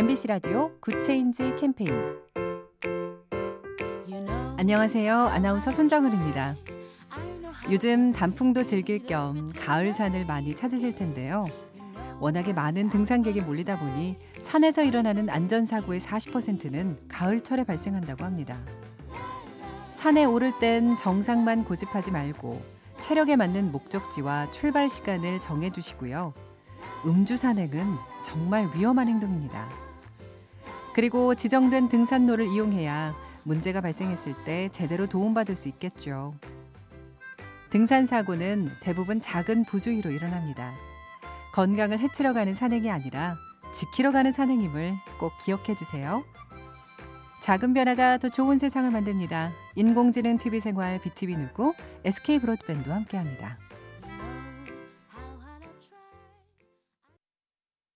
MBC 라디오 굿 체인지 캠페인 안녕하세요. 아나운서 손정은입니다. 요즘 단풍도 즐길 겸 가을 산을 많이 찾으실 텐데요. 워낙에 많은 등산객이 몰리다 보니 산에서 일어나는 안전사고의 40%는 가을철에 발생한다고 합니다. 산에 오를 땐 정상만 고집하지 말고 체력에 맞는 목적지와 출발 시간을 정해주시고요. 음주 산행은 정말 위험한 행동입니다. 그리고 지정된 등산로를 이용해야 문제가 발생했을 때 제대로 도움받을 수 있겠죠. 등산 사고는 대부분 작은 부주의로 일어납니다. 건강을 해치러 가는 산행이 아니라 지키러 가는 산행임을 꼭 기억해 주세요. 작은 변화가 더 좋은 세상을 만듭니다. 인공지능 TV 생활 BTV 누구 SK 브로드밴드와 함께합니다.